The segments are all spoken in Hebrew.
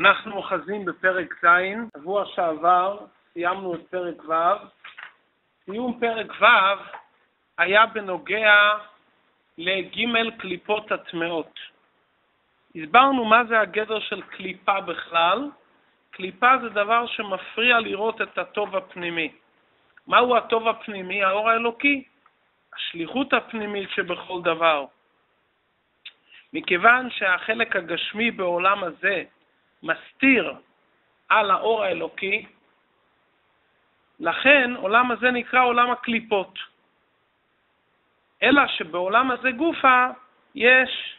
אנחנו אוחזים בפרק ז', שבוע שעבר סיימנו את פרק ו'. סיום פרק ו' היה בנוגע לג' קליפות הטמעות. הסברנו מה זה הגדר של קליפה בכלל. קליפה זה דבר שמפריע לראות את הטוב הפנימי. מהו הטוב הפנימי? האור האלוקי, השליחות הפנימית שבכל דבר. מכיוון שהחלק הגשמי בעולם הזה מסתיר על האור האלוקי, לכן עולם הזה נקרא עולם הקליפות. אלא שבעולם הזה גופה יש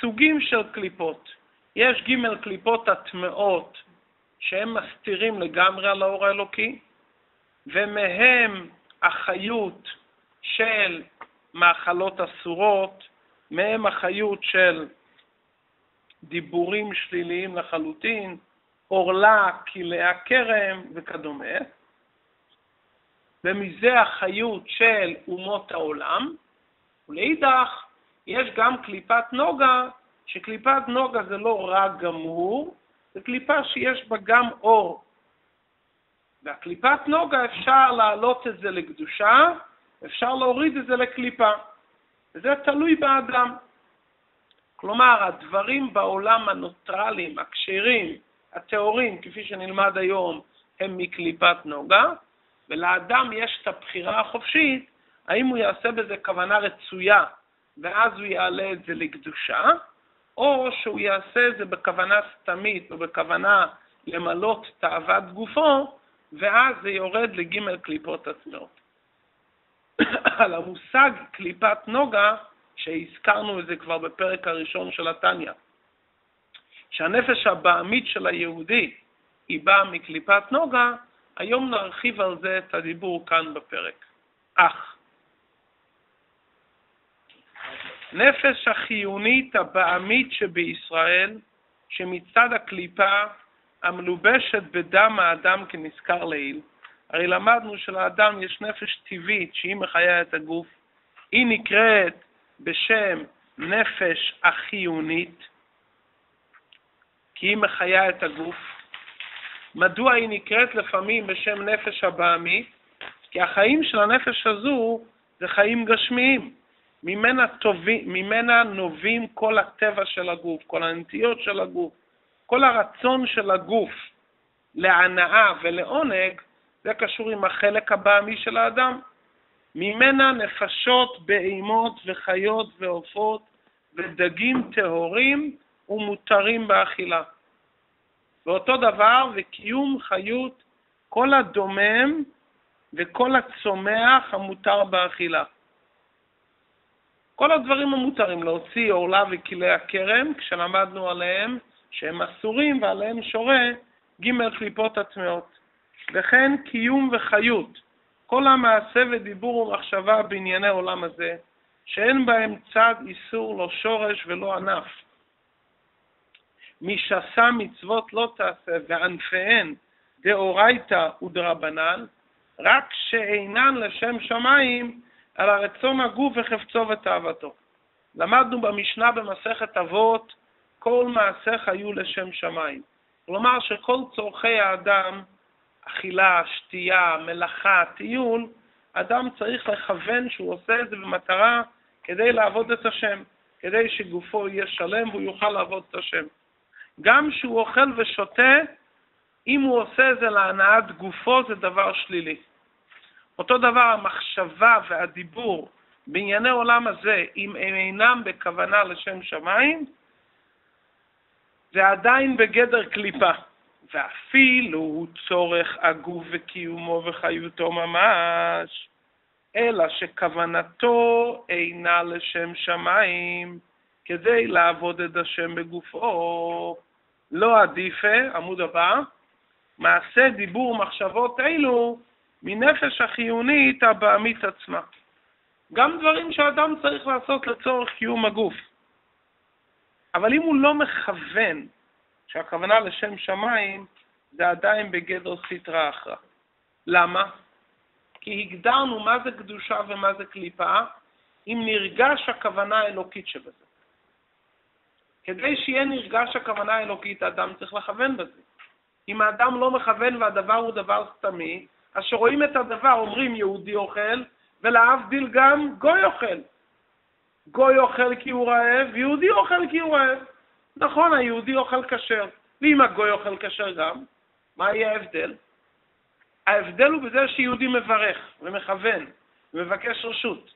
סוגים של קליפות. יש ג' קליפות הטמעות שהם מסתירים לגמרי על האור האלוקי, ומהם החיות של מאכלות אסורות, מהם החיות של דיבורים שליליים לחלוטין, עורלה, כלאי הכרם וכדומה, ומזה החיות של אומות העולם, ולאידך יש גם קליפת נוגה, שקליפת נוגה זה לא רע גמור, זה קליפה שיש בה גם אור. והקליפת נוגה אפשר להעלות את זה לקדושה, אפשר להוריד את זה לקליפה. וזה תלוי באדם. כלומר, הדברים בעולם הנוטרליים, הכשרים, הטהורים, כפי שנלמד היום, הם מקליפת נוגה, ולאדם יש את הבחירה החופשית, האם הוא יעשה בזה כוונה רצויה, ואז הוא יעלה את זה לקדושה, או שהוא יעשה את זה בכוונה סתמית, או בכוונה למלות תאוות גופו, ואז זה יורד לג' קליפות עצמאות. על המושג קליפת נוגה, שהזכרנו את זה כבר בפרק הראשון של התניא, שהנפש הבעמית של היהודי היא באה מקליפת נוגה, היום נרחיב על זה את הדיבור כאן בפרק. אך, נפש החיונית הבעמית שבישראל, שמצד הקליפה המלובשת בדם האדם כנזכר לעיל, הרי למדנו שלאדם יש נפש טבעית שהיא מחיה את הגוף, היא נקראת בשם נפש החיונית, כי היא מחיה את הגוף. מדוע היא נקראת לפעמים בשם נפש הבעמית? כי החיים של הנפש הזו זה חיים גשמיים. ממנה, טובי, ממנה נובעים כל הטבע של הגוף, כל הנטיות של הגוף, כל הרצון של הגוף להנאה ולעונג, זה קשור עם החלק הבעמי של האדם. ממנה נפשות, בהימות וחיות ועופות ודגים טהורים ומותרים באכילה. ואותו דבר, וקיום חיות כל הדומם וכל הצומח המותר באכילה. כל הדברים המותרים, להוציא עורלה וכלי הכרם, כשלמדנו עליהם שהם אסורים ועליהם שורה ג' קליפות הטמעות. וכן קיום וחיות, כל המעשה ודיבור ומחשבה בענייני עולם הזה, שאין בהם צד איסור לא שורש ולא ענף. מי שעשה מצוות לא תעשה וענפיהן דאורייתא ודרבנן, רק שאינן לשם שמיים, על הרצון הגוף וחפצו ותאוותו. למדנו במשנה במסכת אבות, כל מעשיך היו לשם שמיים. כלומר שכל צורכי האדם אכילה, שתייה, מלאכה, טיול, אדם צריך לכוון שהוא עושה את זה במטרה כדי לעבוד את השם, כדי שגופו יהיה שלם והוא יוכל לעבוד את השם. גם כשהוא אוכל ושותה, אם הוא עושה את זה להנאת גופו, זה דבר שלילי. אותו דבר המחשבה והדיבור בענייני עולם הזה, אם הם אינם בכוונה לשם שמיים, זה עדיין בגדר קליפה. ואפילו הוא צורך הגוף וקיומו וחיותו ממש, אלא שכוונתו אינה לשם שמיים, כדי לעבוד את השם בגופו. לא עדיפה, עמוד הבא, מעשה דיבור ומחשבות אלו מנפש החיונית הבעמית עצמה. גם דברים שאדם צריך לעשות לצורך קיום הגוף. אבל אם הוא לא מכוון שהכוונה לשם שמיים זה עדיין בגדר סטרא אחרא. למה? כי הגדרנו מה זה קדושה ומה זה קליפה, אם נרגש הכוונה האלוקית שבזה. כדי שיהיה נרגש הכוונה האלוקית, האדם צריך לכוון בזה. אם האדם לא מכוון והדבר הוא דבר סתמי, אז שרואים את הדבר אומרים יהודי אוכל, ולהבדיל גם גוי אוכל. גוי אוכל כי הוא רעב, יהודי אוכל כי הוא רעב. נכון, היהודי אוכל כשר, ואם הגוי אוכל כשר גם, מה יהיה ההבדל? ההבדל הוא בזה שיהודי מברך ומכוון, ומבקש רשות,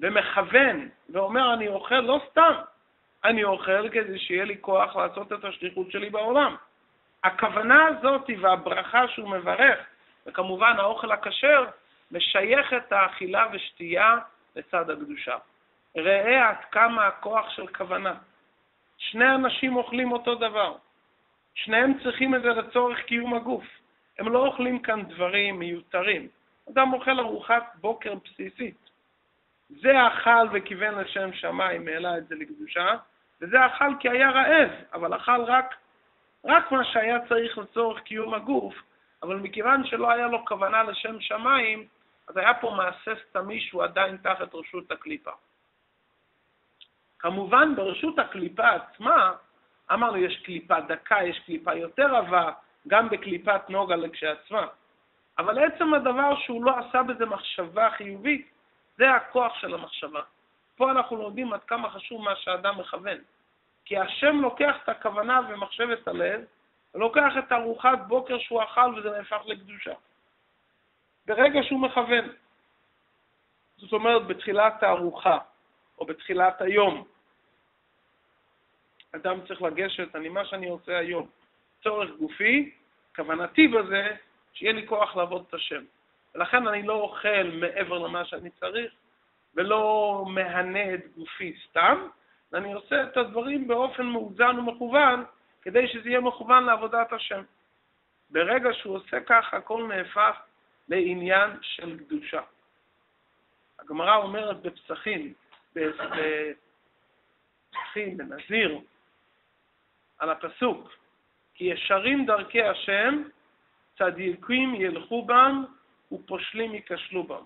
ומכוון, ואומר אני אוכל לא סתם, אני אוכל כדי שיהיה לי כוח לעשות את השליחות שלי בעולם. הכוונה הזאת והברכה שהוא מברך, וכמובן האוכל הכשר, משייך את האכילה ושתייה לצד הקדושה. ראה עד כמה הכוח של כוונה. שני אנשים אוכלים אותו דבר. שניהם צריכים את זה לצורך קיום הגוף. הם לא אוכלים כאן דברים מיותרים. אדם אוכל ארוחת בוקר בסיסית. זה אכל וכיוון לשם שמיים, העלה את זה לקדושה, וזה אכל כי היה רעב, אבל אכל רק, רק מה שהיה צריך לצורך קיום הגוף, אבל מכיוון שלא היה לו כוונה לשם שמיים, אז היה פה מעשה סתמי שהוא עדיין תחת רשות הקליפה. כמובן, ברשות הקליפה עצמה, אמרנו, יש קליפה דקה, יש קליפה יותר עבה, גם בקליפת נוגה לכשעצמה. אבל עצם הדבר שהוא לא עשה בזה מחשבה חיובית, זה הכוח של המחשבה. פה אנחנו לומדים עד כמה חשוב מה שאדם מכוון. כי השם לוקח את הכוונה ומחשבת הלב, ולוקח את ארוחת בוקר שהוא אכל וזה נהפך לקדושה. ברגע שהוא מכוון. זאת אומרת, בתחילת הארוחה, או בתחילת היום, אדם צריך לגשת, אני מה שאני עושה היום, צורך גופי, כוונתי בזה, שיהיה לי כוח לעבוד את השם. ולכן אני לא אוכל מעבר למה שאני צריך, ולא מהנה את גופי סתם, ואני עושה את הדברים באופן מאוזן ומכוון, כדי שזה יהיה מכוון לעבודת השם. ברגע שהוא עושה ככה, הכל נהפך לעניין של קדושה. הגמרא אומרת בפסחים, בפסחים, בנזיר, על הפסוק, כי ישרים דרכי השם, צדיקים ילכו בם ופושלים ייכשלו בם.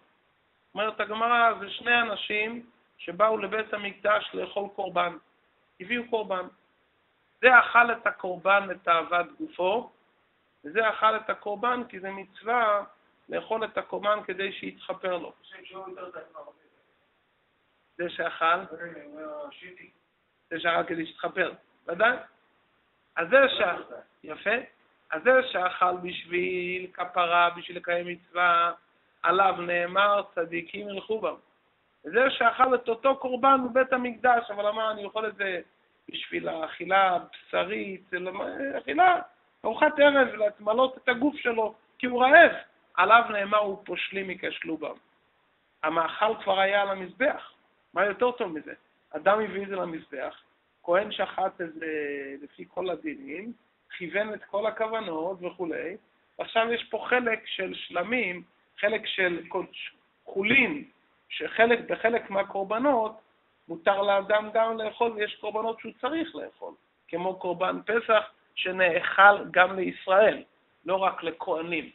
אומרת הגמרא, זה שני אנשים שבאו לבית המקדש לאכול קורבן. הביאו קורבן. זה אכל את הקורבן לתאוות גופו, וזה אכל את הקורבן כי זה מצווה לאכול את הקורבן כדי שיתחפר לו. זה שאכל, זה שאכל כדי שיתחפר, ודאי. אז זה ש... יפה. אז זה שאכל בשביל כפרה, בשביל לקיים מצווה, עליו נאמר צדיקים ילכו בם. וזה שאכל את אותו קורבן בבית המקדש, אבל אמר אני אוכל את זה בשביל האכילה הבשרית, אכילה, ארוחת ערב, להתמלות את הגוף שלו, כי הוא רעב. עליו נאמר הוא פושלים ייכשלו בם. המאכל כבר היה על המזבח, מה יותר טוב מזה? אדם הביא את זה למזבח, כהן שחט את זה לפי כל הדינים, כיוון את כל הכוונות וכולי, ועכשיו יש פה חלק של שלמים, חלק של חולין, שחלק, בחלק מהקורבנות מותר לאדם גם לאכול, ויש קורבנות שהוא צריך לאכול, כמו קורבן פסח שנאכל גם לישראל, לא רק לכהנים.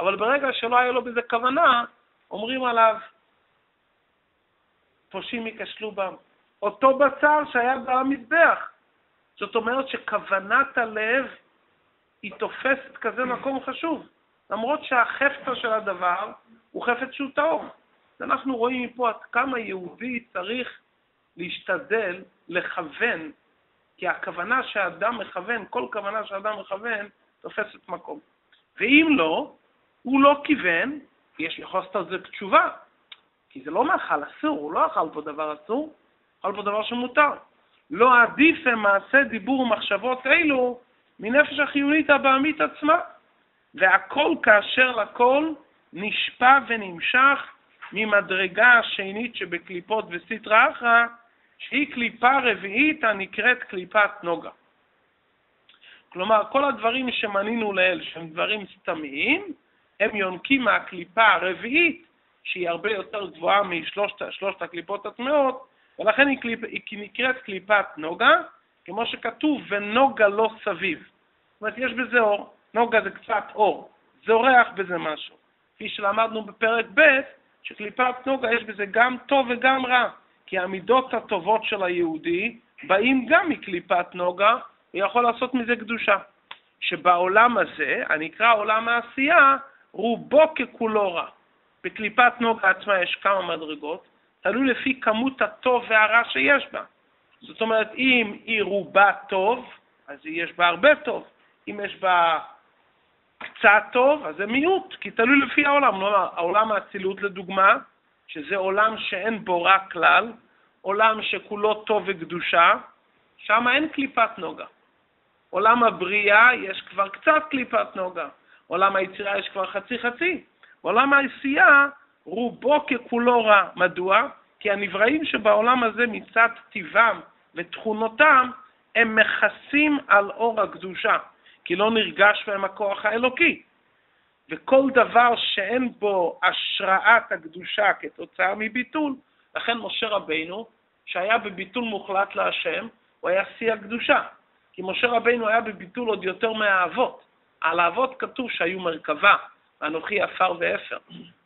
אבל ברגע שלא היה לו בזה כוונה, אומרים עליו, פושעים ייכשלו בם. אותו בשר שהיה במזבח. זאת אומרת שכוונת הלב היא תופסת כזה מקום חשוב, למרות שהחפצה של הדבר הוא חפץ שהוא טהור. אנחנו רואים מפה עד כמה יהודי צריך להשתדל לכוון, כי הכוונה שהאדם מכוון, כל כוונה שהאדם מכוון, תופסת מקום. ואם לא, הוא לא כיוון, יש על זה תשובה, כי זה לא מאכל אסור, הוא לא אכל פה דבר אסור, אכל פה דבר שמותר. לא עדיף מעשה דיבור ומחשבות אלו מנפש החיונית הבעמית עצמה. והכל כאשר לכל נשפע ונמשך ממדרגה השנית שבקליפות וסטרא אחרא, שהיא קליפה רביעית הנקראת קליפת נוגה. כלומר, כל הדברים שמנינו לעיל, שהם דברים סתמיים, הם יונקים מהקליפה הרביעית, שהיא הרבה יותר גבוהה משלושת הקליפות הטמעות, ולכן היא, קליפ, היא נקראת קליפת נוגה, כמו שכתוב, ונוגה לא סביב. זאת אומרת, יש בזה אור, נוגה זה קצת אור, זורח בזה משהו. כפי שלמדנו בפרק ב', שקליפת נוגה יש בזה גם טוב וגם רע, כי המידות הטובות של היהודי באים גם מקליפת נוגה, הוא יכול לעשות מזה קדושה. שבעולם הזה, הנקרא עולם העשייה, רובו ככולו רע. בקליפת נוגה עצמה יש כמה מדרגות, תלוי לפי כמות הטוב והרע שיש בה. זאת אומרת, אם היא רובה טוב, אז יש בה הרבה טוב. אם יש בה קצת טוב, אז זה מיעוט, כי תלוי לפי העולם. לא, העולם האצילות לדוגמה, שזה עולם שאין בו רע כלל, עולם שכולו טוב וקדושה, שם אין קליפת נוגה. עולם הבריאה יש כבר קצת קליפת נוגה, עולם היצירה יש כבר חצי חצי. עולם העשייה רובו ככולו רע. מדוע? כי הנבראים שבעולם הזה מצד טיבם ותכונותם הם מכסים על אור הקדושה, כי לא נרגש בהם הכוח האלוקי. וכל דבר שאין בו השראת הקדושה כתוצאה מביטול, לכן משה רבינו, שהיה בביטול מוחלט להשם, הוא היה שיא הקדושה. כי משה רבינו היה בביטול עוד יותר מהאבות. על האבות כתוב שהיו מרכבה, ואנוכי עפר ואפר.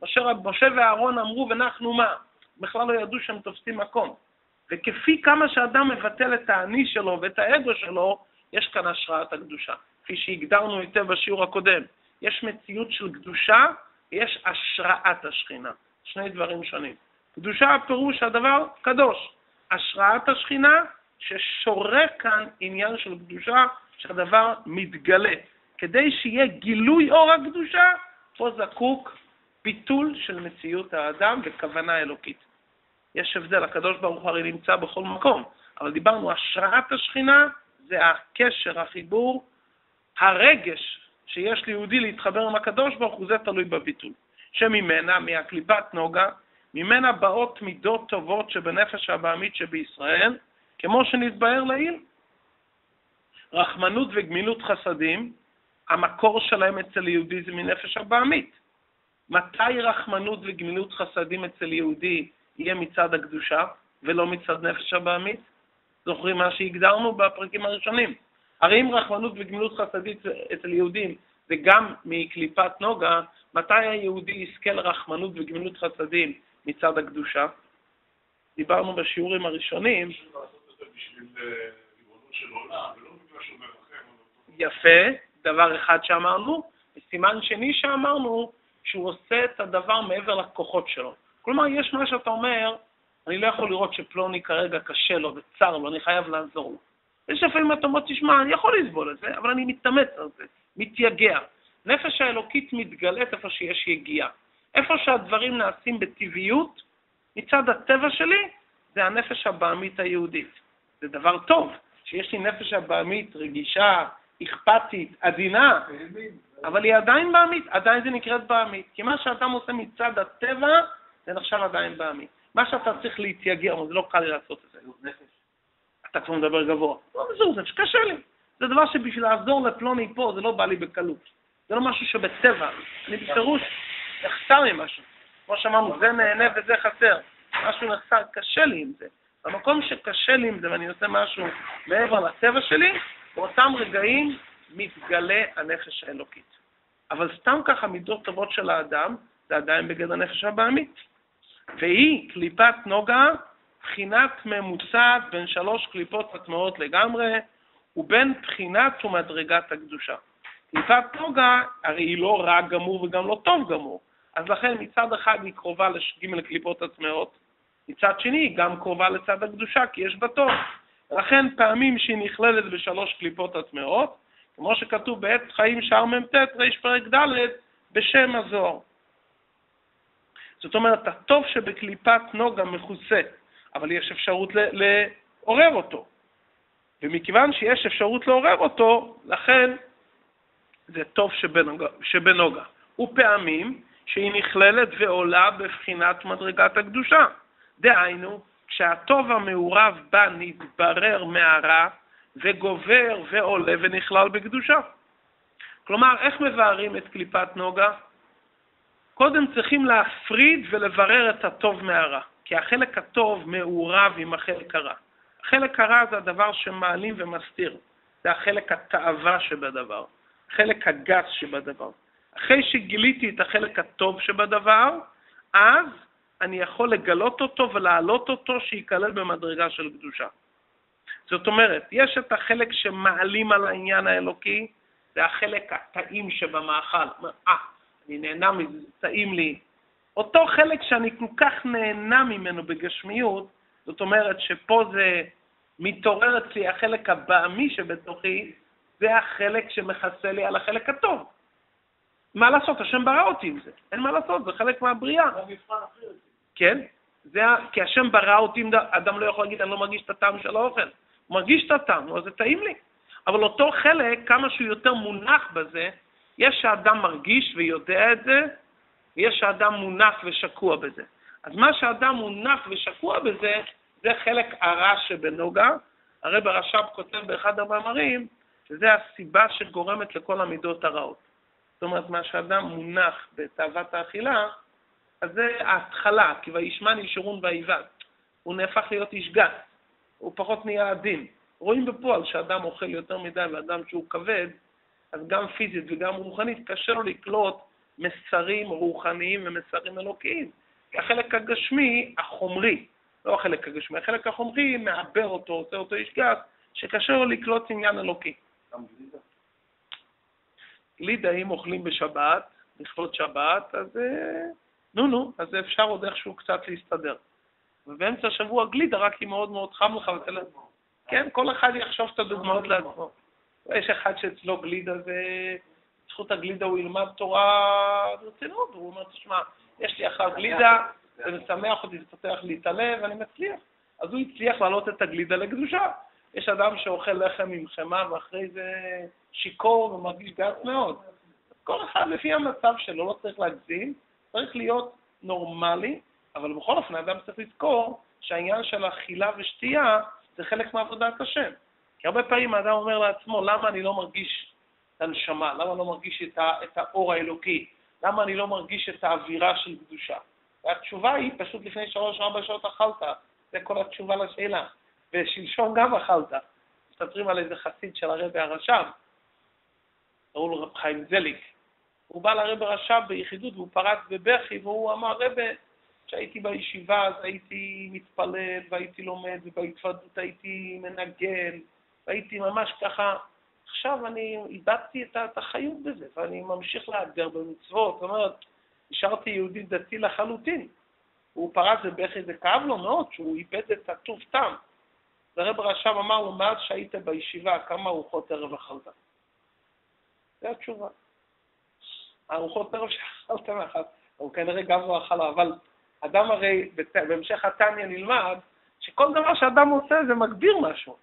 משה, משה ואהרון אמרו, ונחנו מה? בכלל לא ידעו שהם תופסים מקום. וכפי כמה שאדם מבטל את האני שלו ואת האגו שלו, יש כאן השראת הקדושה. כפי שהגדרנו היטב בשיעור הקודם. יש מציאות של קדושה ויש השראת השכינה. שני דברים שונים. קדושה הפירוש הדבר קדוש. השראת השכינה, ששורה כאן עניין של קדושה, שהדבר מתגלה. כדי שיהיה גילוי אור הקדושה, פה זקוק ביטול של מציאות האדם וכוונה אלוקית. יש הבדל, הקדוש ברוך הרי נמצא בכל מקום, אבל דיברנו, השראת השכינה זה הקשר, החיבור, הרגש שיש ליהודי להתחבר עם הקדוש ברוך הוא, זה תלוי בביטול. שממנה, מהקליפת נוגה, ממנה באות מידות טובות שבנפש הבעמית שבישראל, כמו שנתבהר לעיל. רחמנות וגמילות חסדים, המקור שלהם אצל יהודי זה מנפש הבעמית. מתי רחמנות וגמילות חסדים אצל יהודי יהיה מצד הקדושה ולא מצד נפש הבעמית? זוכרים מה שהגדרנו בפרקים הראשונים. הרי אם רחמנות וגמילות חסדית אצל יהודים זה גם מקליפת נוגה, מתי היהודי יזכה לרחמנות וגמילות חסדים מצד הקדושה? דיברנו בשיעורים הראשונים. יפה, דבר אחד שאמרנו, וסימן שני שאמרנו, שהוא עושה את הדבר מעבר לכוחות שלו. כלומר, יש מה שאתה אומר, אני לא יכול לראות שפלוני כרגע קשה לו וצר לו, אני חייב לעזור לו. יש לפעמים אתה אומר, תשמע, אני יכול לסבול את זה, אבל אני מתאמץ על זה, מתייגע. נפש האלוקית מתגלית איפה שיש יגיעה. איפה שהדברים נעשים בטבעיות, מצד הטבע שלי, זה הנפש הבעמית היהודית. זה דבר טוב, שיש לי נפש הבעמית רגישה, אכפתית, עדינה, אבל היא עדיין בעמית, עדיין זה נקראת בעמית. כי מה שאדם עושה מצד הטבע, זה נחשב עדיין בעמית. מה שאתה צריך להתייגע, אבל זה לא קל לי לעשות את זה. אתה כבר מדבר גבוה. לא מזור נפש, קשה לי. זה דבר שבשביל לעזור לפלוני פה, זה לא בא לי בקלות. זה לא משהו שבטבע. אני בפירוש נחסר לי משהו. כמו שאמרנו, זה נהנה וזה חסר. משהו נחסר, קשה לי עם זה. במקום שקשה לי עם זה ואני עושה משהו מעבר לטבע שלי, באותם רגעים מתגלה הנפש האלוקית. אבל סתם ככה מידות טובות של האדם, זה עדיין בגד הנפש הבעמית. והיא, קליפת נוגה, בחינת ממוצעת בין שלוש קליפות הטמעות לגמרי, ובין בחינת ומדרגת הקדושה. קליפת נוגה, הרי היא לא רע גמור וגם לא טוב גמור, אז לכן מצד אחד היא קרובה לשג' קליפות הטמעות, מצד שני היא גם קרובה לצד הקדושה, כי יש בה טוב. לכן פעמים שהיא נכללת בשלוש קליפות הטמעות, כמו שכתוב בעת חיים שער מ"ט, ריש פרק ד', בשם הזוהר. זאת אומרת, הטוב שבקליפת נוגה מכוסה, אבל יש אפשרות לעורר אותו. ומכיוון שיש אפשרות לעורר אותו, לכן זה טוב שבנוגה. שבנוגה. ופעמים שהיא נכללת ועולה בבחינת מדרגת הקדושה. דהיינו, כשהטוב המעורב בה נתברר מהרע וגובר ועולה ונכלל בקדושה. כלומר, איך מבארים את קליפת נוגה? קודם צריכים להפריד ולברר את הטוב מהרע, כי החלק הטוב מעורב עם החלק הרע. החלק הרע זה הדבר שמעלים ומסתיר, זה החלק התאווה שבדבר, החלק הגס שבדבר. אחרי שגיליתי את החלק הטוב שבדבר, אז אני יכול לגלות אותו ולהעלות אותו שייכלל במדרגה של קדושה. זאת אומרת, יש את החלק שמעלים על העניין האלוקי, זה החלק הטעים שבמאכל. אה, אני נהנה מזה, טעים לי. אותו חלק שאני כל כך נהנה ממנו בגשמיות, זאת אומרת שפה זה מתעורר אצלי החלק הבעמי שבתוכי, זה החלק שמכסה לי על החלק הטוב. מה לעשות, השם ברא אותי עם זה, אין מה לעשות, זה חלק מהבריאה. כן, זה, כי השם ברא אותי, אדם לא יכול להגיד, אני לא מרגיש את הטעם של האוכל. הוא מרגיש את הטעם, אז זה טעים לי. אבל אותו חלק, כמה שהוא יותר מונח בזה, יש שאדם מרגיש ויודע את זה, ויש שאדם מונח ושקוע בזה. אז מה שאדם מונח ושקוע בזה, זה חלק הרע שבנוגה. הרב הרש"ב כותב באחד המאמרים, שזה הסיבה שגורמת לכל המידות הרעות. זאת אומרת, מה שאדם מונח בתאוות האכילה, אז זה ההתחלה, כי וישמן ישורון ויבד. הוא נהפך להיות איש גס, הוא פחות נהיה עדין. רואים בפועל שאדם אוכל יותר מדי ואדם שהוא כבד, אז גם פיזית וגם רוחנית קשה לו לקלוט מסרים רוחניים ומסרים אלוקיים. כי החלק הגשמי, החומרי, לא החלק הגשמי, החלק החומרי מעבר אותו, עושה אותו איש גס, שקשה לו לקלוט עניין אלוקי. גלידה, אם אוכלים בשבת, לכבוד שבת, אז אה, נו נו, אז אפשר עוד איכשהו קצת להסתדר. ובאמצע השבוע גלידה, רק אם מאוד מאוד חם לך ותל... כן, כל אחד יחשוב את הדוגמאות לעצמו. יש אחד שאצלו גלידה זה... זכות הגלידה הוא ילמד תורה ברצינות, הוא אומר, תשמע, יש לי אחר גלידה, זה משמח אותי, זה פותח לי את הלב, ואני מצליח. אז הוא הצליח להעלות את הגלידה לקדושה. יש אדם שאוכל לחם עם חמאה ואחרי זה שיכור ומרגיש גס מאוד. כל אחד לפי המצב שלו, לא צריך להגזים, צריך להיות נורמלי, אבל בכל אופן האדם צריך לזכור שהעניין של אכילה ושתייה זה חלק מעבודת השם. כי הרבה פעמים האדם אומר לעצמו, למה אני לא מרגיש את הנשמה? למה אני לא מרגיש את, ה, את האור האלוקי? למה אני לא מרגיש את האווירה של קדושה? והתשובה היא, פשוט לפני שלוש-ארבע שעות אכלת. זה כל התשובה לשאלה. ושלשום גם אכלת. מספרים על איזה חסיד של הרבי הרש"ב, קראו לו רב חיים זליק. הוא בא לרבי הרש"ב ביחידות והוא פרץ בבכי והוא אמר, רבי, כשהייתי בישיבה אז הייתי מתפלל והייתי לומד ובהתוודות הייתי מנגן והייתי ממש ככה, עכשיו אני איבדתי את החיות בזה ואני ממשיך לאתגר במצוות, זאת אומרת, נשארתי יהודי דתי לחלוטין. הוא פרץ בבכי, זה כאב לו מאוד שהוא איבד את הטוב טעם. ורב רש"ב אמר לו, מאז שהיית בישיבה, כמה ארוחות ערב אכלת? זו התשובה. ארוחות ערב שאכלת מאחת, הוא כנראה גם לא אכל, אבל אדם הרי, בהמשך התניא נלמד, שכל דבר שאדם עושה זה מגביר משהו.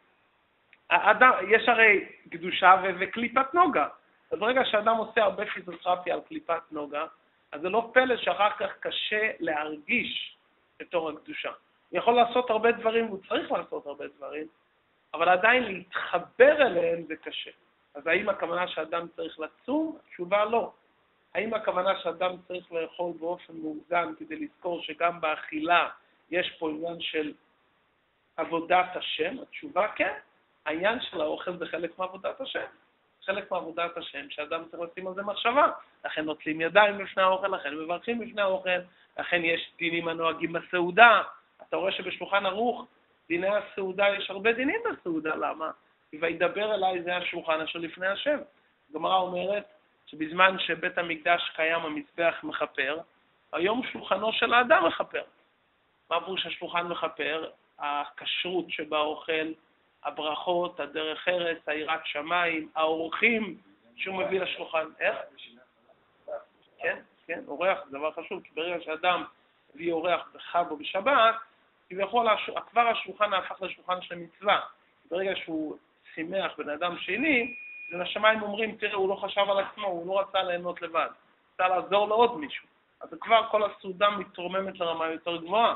האדם, יש הרי קדושה וקליפת נוגה. אז ברגע שאדם עושה הרבה פיזיותרפיה על קליפת נוגה, אז זה לא פלא שאחר כך קשה להרגיש את אור הקדושה. הוא יכול לעשות הרבה דברים, הוא צריך לעשות הרבה דברים, אבל עדיין להתחבר אליהם זה קשה. אז האם הכוונה שאדם צריך לצום? התשובה לא. האם הכוונה שאדם צריך לאכול באופן מאוזן כדי לזכור שגם באכילה יש פה עניין של עבודת השם? התשובה כן. העניין של האוכל זה חלק מעבודת השם. חלק מעבודת השם, שאדם צריך לשים על זה מחשבה. לכן נוטלים ידיים לפני האוכל, לכן מברכים לפני האוכל, לכן יש דינים הנוהגים בסעודה. אתה רואה שבשולחן ערוך, דיני הסעודה, יש הרבה דינים בסעודה, למה? וידבר אליי זה השולחן אשר לפני השם. הגמרא אומרת שבזמן שבית המקדש קיים המזבח מכפר, היום שולחנו של האדם מכפר. מה פירוש השולחן מכפר? הכשרות שבאוכל, הברכות, הדרך ארץ, היראת שמיים, האורחים שהוא מביא לשולחן. איך? כן, כן, אורח זה דבר חשוב, כי ברגע שאדם מביא אורח בחג או בשבת, כביכול כבר השולחן הפך לשולחן של מצווה. ברגע שהוא שימח בן אדם שני, אז השמיים אומרים, תראה, הוא לא חשב על עצמו, הוא לא רצה ליהנות לבד, רצה לעזור לעוד מישהו. אז כבר כל הסעודה מתרוממת לרמה יותר גבוהה.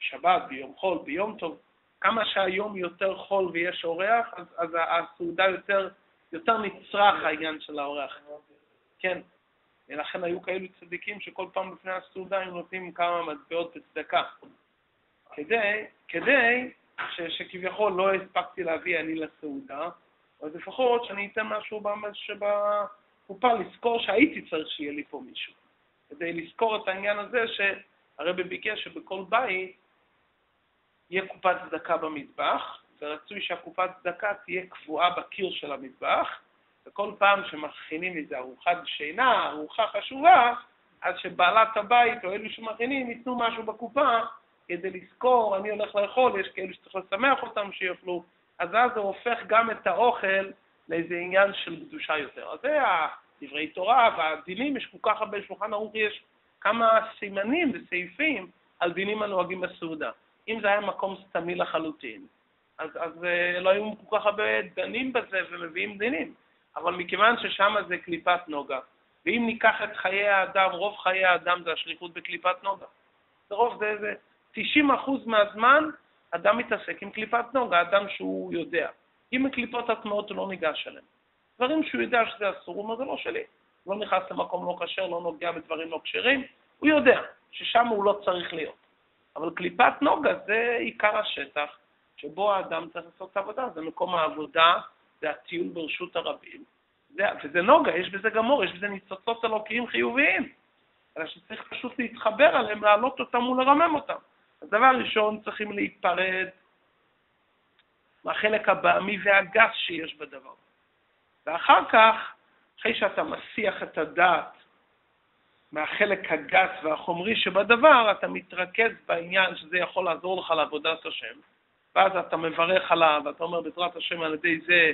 שבת, ביום חול, ביום טוב, כמה שהיום יותר חול ויש אורח, אז, אז הסעודה יותר, יותר נצרך העניין של האורח. כן. ולכן היו כאלו צדיקים שכל פעם לפני הסעודה הם נותנים כמה מטבעות בצדקה. כדי, כדי ש, שכביכול לא הספקתי להביא אני לסעודה, אז לפחות שאני אתן משהו שבקופה לזכור שהייתי צריך שיהיה לי פה מישהו. כדי לזכור את העניין הזה שהרבי ביקש שבכל בית יהיה קופת צדקה במטבח, ורצוי שהקופת צדקה תהיה קבועה בקיר של המטבח, וכל פעם שמכינים איזו ארוחת שינה, ארוחה חשובה, אז שבעלת הבית או אלו שמכינים ייתנו משהו בקופה כדי לזכור, אני הולך לאכול, יש כאלו שצריך לשמח אותם שיאכלו, אז אז זה הופך גם את האוכל לאיזה עניין של קדושה יותר. אז זה דברי תורה והדינים, יש כל כך הרבה, בשולחן ערוך יש כמה סימנים וסעיפים על דינים הנוהגים בסעודה. אם זה היה מקום סתמי לחלוטין, אז, אז אה, לא היו כל כך הרבה דנים בזה ומביאים דינים. אבל מכיוון ששם זה קליפת נוגה, ואם ניקח את חיי האדם, רוב חיי האדם זה השליחות בקליפת נוגה. זה רוב, זה, זה 90 מהזמן אדם מתעסק עם קליפת נוגה, אדם שהוא יודע. אם הקליפות הטמעות הוא לא ניגש אליהן. דברים שהוא יודע שזה אסור, הוא אומר, זה לא שלי. לא נכנס למקום לא כשר, לא נוגע בדברים לא כשרים, הוא יודע ששם הוא לא צריך להיות. אבל קליפת נוגה זה עיקר השטח שבו האדם צריך לעשות את העבודה, זה מקום העבודה, זה הטיול ברשות הרבים. זה, וזה נוגה, יש בזה גמור, יש בזה ניצוצות אלוקיים חיוביים. אלא שצריך פשוט להתחבר עליהם, להעלות אותם ולרמם אותם. אז דבר ראשון, צריכים להיפרד מהחלק הבעמי והגס שיש בדבר. ואחר כך, אחרי שאתה מסיח את הדעת מהחלק הגס והחומרי שבדבר, אתה מתרכז בעניין שזה יכול לעזור לך לעבודת השם, ואז אתה מברך עליו, ואתה אומר, בעזרת השם, על ידי זה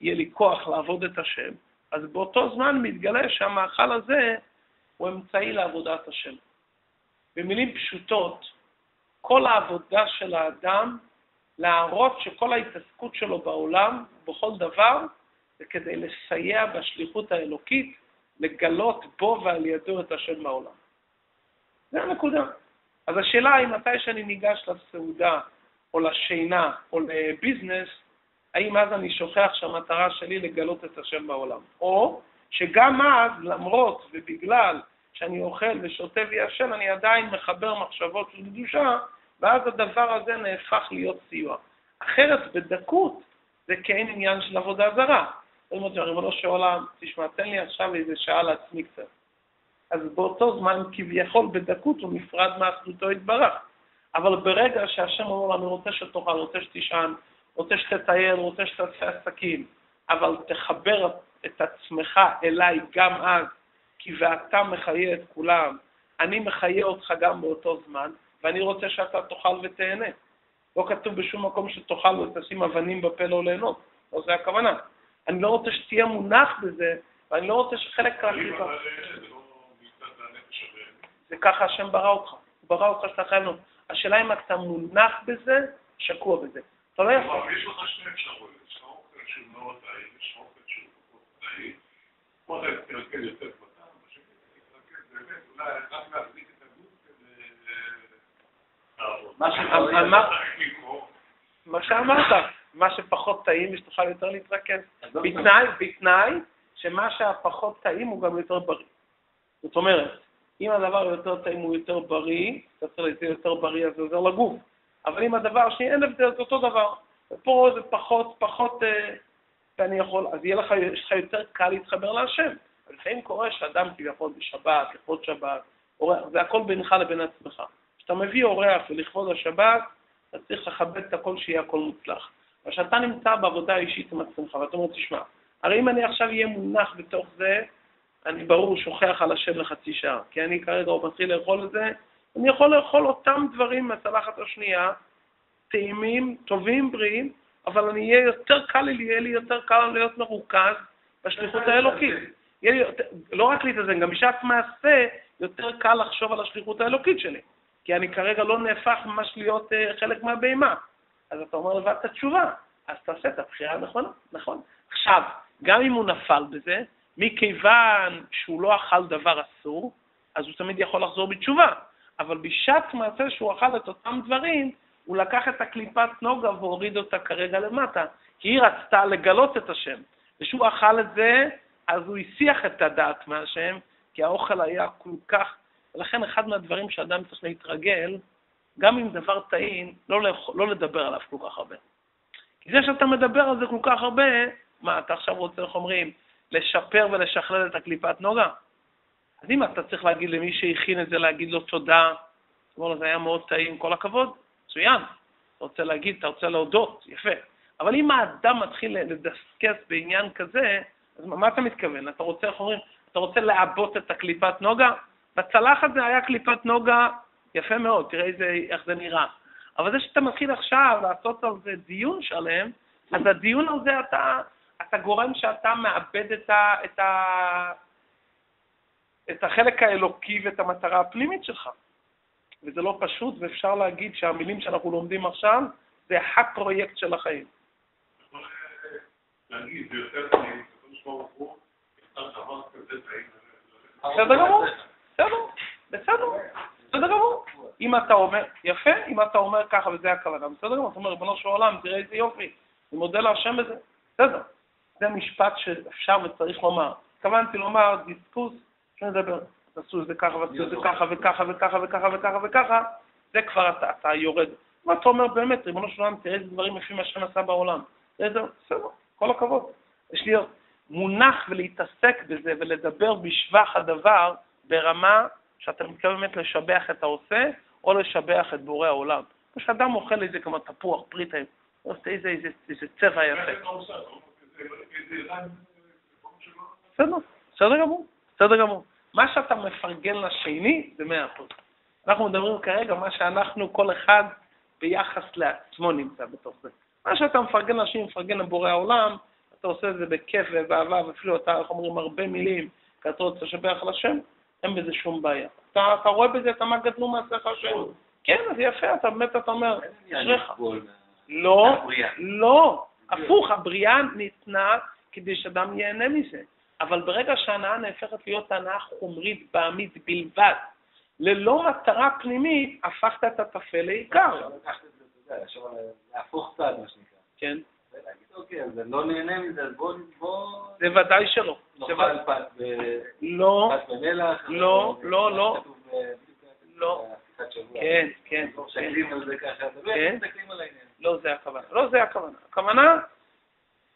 יהיה לי כוח לעבוד את השם, אז באותו זמן מתגלה שהמאכל הזה הוא אמצעי לעבודת השם. במילים פשוטות, כל העבודה של האדם להראות שכל ההתעסקות שלו בעולם, בכל דבר, זה כדי לסייע בשליחות האלוקית, לגלות בו ועל ידו את השם בעולם. זה הנקודה. אז השאלה היא מתי שאני ניגש לסעודה, או לשינה, או לביזנס, האם אז אני שוכח שהמטרה שלי לגלות את השם בעולם? או שגם אז, למרות ובגלל שאני אוכל ושותה וישן, אני עדיין מחבר מחשבות של קדושה, ואז הדבר הזה נהפך להיות סיוע. אחרת, בדקות, זה כן עניין של עבודה זרה. זאת אומרת, ריבונו של עולם, תשמע, תן לי עכשיו איזה שעה לעצמי קצת. אז באותו זמן, כביכול, בדקות הוא נפרד מאחדותו יתברך. אבל ברגע שהשם אומר לו, אני רוצה שתאכל, רוצה שתישן, רוצה שתטייל, רוצה שתעשה עסקים, אבל תחבר את עצמך אליי גם אז, כי ואתה מחיה את כולם, אני מחיה אותך גם באותו זמן, ואני רוצה שאתה תאכל ותהנה. לא כתוב בשום מקום שתאכל ותשים אבנים בפה לא ליהנות, לא זה הכוונה. אני לא רוצה שתהיה מונח בזה, ואני לא רוצה שחלק מהחיבה... זה ככה השם ברא אותך. הוא ברא אותך שאתה חייב להיות. השאלה אם אתה מונח בזה, שקוע בזה. אתה לא יכול. יש לך שני אפשרויות. יש לך אוכל שהוא מאוד טעים, יש לך אוכל שהוא פחות טעים. פה אתה תתרכז יותר בטעם, בשקט תתרכז באמת, אולי רק להחזיק את הגוף כדי לעבוד. מה שאמרת, מה שפחות טעים, שתוכל יותר להתרכז. בתנאי, בתנאי שמה שהפחות טעים הוא גם יותר בריא. זאת אומרת, אם הדבר יותר טעים הוא יותר בריא, אתה צריך להיות יותר בריא, אז זה עוזר לגוף. אבל אם הדבר השני אין הבדל, זה אותו דבר. ופה זה פחות, פחות, אה, ואני יכול, אז יהיה לך, יש לך יותר קל להתחבר להשם. לפעמים קורה שאדם כביכול בשבת, לכבוד שבת, אורח, זה הכל בינך לבין עצמך. כשאתה מביא אורח ולכבוד השבת, אתה צריך לכבד את הכל שיהיה הכל מוצלח. כשאתה נמצא בעבודה אישית עם עצמך, ואתה אומר, תשמע, הרי אם אני עכשיו אהיה מונח בתוך זה, אני ברור שוכח על השם לחצי שעה, כי אני כרגע הוא מתחיל לאכול את זה, אני יכול לאכול אותם דברים מהצלחת השנייה, טעימים, טובים, בריאים, אבל אני אהיה יותר קל לי, יהיה לי יותר קל להיות מרוכז בשליחות האלוקית. יהיה לי, לא רק להתאזן, גם בשעת מעשה יותר קל לחשוב על השליחות האלוקית שלי, כי אני כרגע לא נהפך ממש להיות uh, חלק מהבהמה. אז אתה אומר לבד את התשובה, אז תעשה את הבחירה הנכונה, נכון. עכשיו, גם אם הוא נפל בזה, מכיוון שהוא לא אכל דבר אסור, אז הוא תמיד יכול לחזור בתשובה. אבל בשעת מעשה שהוא אכל את אותם דברים, הוא לקח את הקליפת נוגה והוריד אותה כרגע למטה, כי היא רצתה לגלות את השם. וכשהוא אכל את זה, אז הוא הסיח את הדעת מהשם, כי האוכל היה כל כך... ולכן אחד מהדברים שאדם צריך להתרגל, גם אם דבר טעים, לא, לאכ... לא לדבר עליו כל כך הרבה. כי זה שאתה מדבר על זה כל כך הרבה, מה, אתה עכשיו רוצה, איך אומרים, לשפר ולשכלל את הקליפת נוגה? אז אם אתה צריך להגיד למי שהכין את זה, להגיד לו תודה, תאמר לו, זה היה מאוד טעים, כל הכבוד, מצוין. אתה רוצה להגיד, אתה רוצה להודות, יפה. אבל אם האדם מתחיל לדסקס בעניין כזה, אז מה אתה מתכוון? אתה רוצה, איך אומרים, אתה רוצה לעבות את הקליפת נוגה? בצלחת זה היה קליפת נוגה יפה מאוד, תראה איזה, איך זה נראה. אבל זה שאתה מתחיל עכשיו לעשות על זה דיון שלם, אז הדיון הזה אתה, אתה גורם שאתה מאבד את, ה, את, ה, את החלק האלוקי ואת המטרה הפנימית שלך. וזה לא פשוט, ואפשר להגיד שהמילים שאנחנו לומדים עכשיו זה הפרויקט של החיים. בסדר גמור, בסדר, בסדר, בסדר גמור. אם אתה אומר, יפה, אם אתה אומר ככה וזה הכוונה, בסדר גמור, אתה אומר, ריבונו של עולם, תראה איזה יופי, אני מודה להשם בזה, בסדר. זה משפט שאפשר וצריך לומר. התכוונתי לומר דיסקוס, שנדבר, תעשו את זה ככה ועשו את זה ככה וככה וככה וככה וככה וככה, זה כבר אתה, אתה יורד. מה אתה אומר באמת, ריבונו של עולם, תראה איזה דברים יפים מה שנעשה בעולם. בסדר, כל הכבוד. יש לי מונח ולהתעסק בזה ולדבר בשבח הדבר ברמה שאתה מתכוון באמת לשבח את העושה או לשבח את בורא העולם. כשאדם אוכל איזה כמו תפוח, פריט, איזה, איזה, איזה צבע יפה. בסדר, בסדר גמור, בסדר גמור. מה שאתה מפרגן לשני זה מאה אחוז. אנחנו מדברים כרגע מה שאנחנו, כל אחד ביחס לעצמו נמצא בתוך זה. מה שאתה מפרגן לשני, מפרגן לבורא העולם, אתה עושה את זה בכיף ובאהבה, ואפילו אתה, איך אומרים, הרבה מילים, כי אתה רוצה לשבח על השם, אין בזה שום בעיה. אתה, אתה רואה בזה, אתה מה גדלו מעשיך השם. כן, אז יפה, אתה באמת, אתה אומר, אשריך. לא, לא, הפוך, הבריאה ניתנה כדי שאדם ייהנה מזה. אבל ברגע שההנאה נהפכת להיות הנאה חומרית, בעמית בלבד, ללא מטרה פנימית, הפכת את הטפל לעיקר. להפוך צד, מה שנקרא. כן. אוקיי, אז לא נהנה מזה, אז בוא... זה ודאי שלא. נאכל פת לא, במלח. לא, לא, לא. לא. כן, כן. מסתכלים על זה ככה, כן. מסתכלים על העניין. לא זה הכוונה. לא זה הכוונה. הכוונה,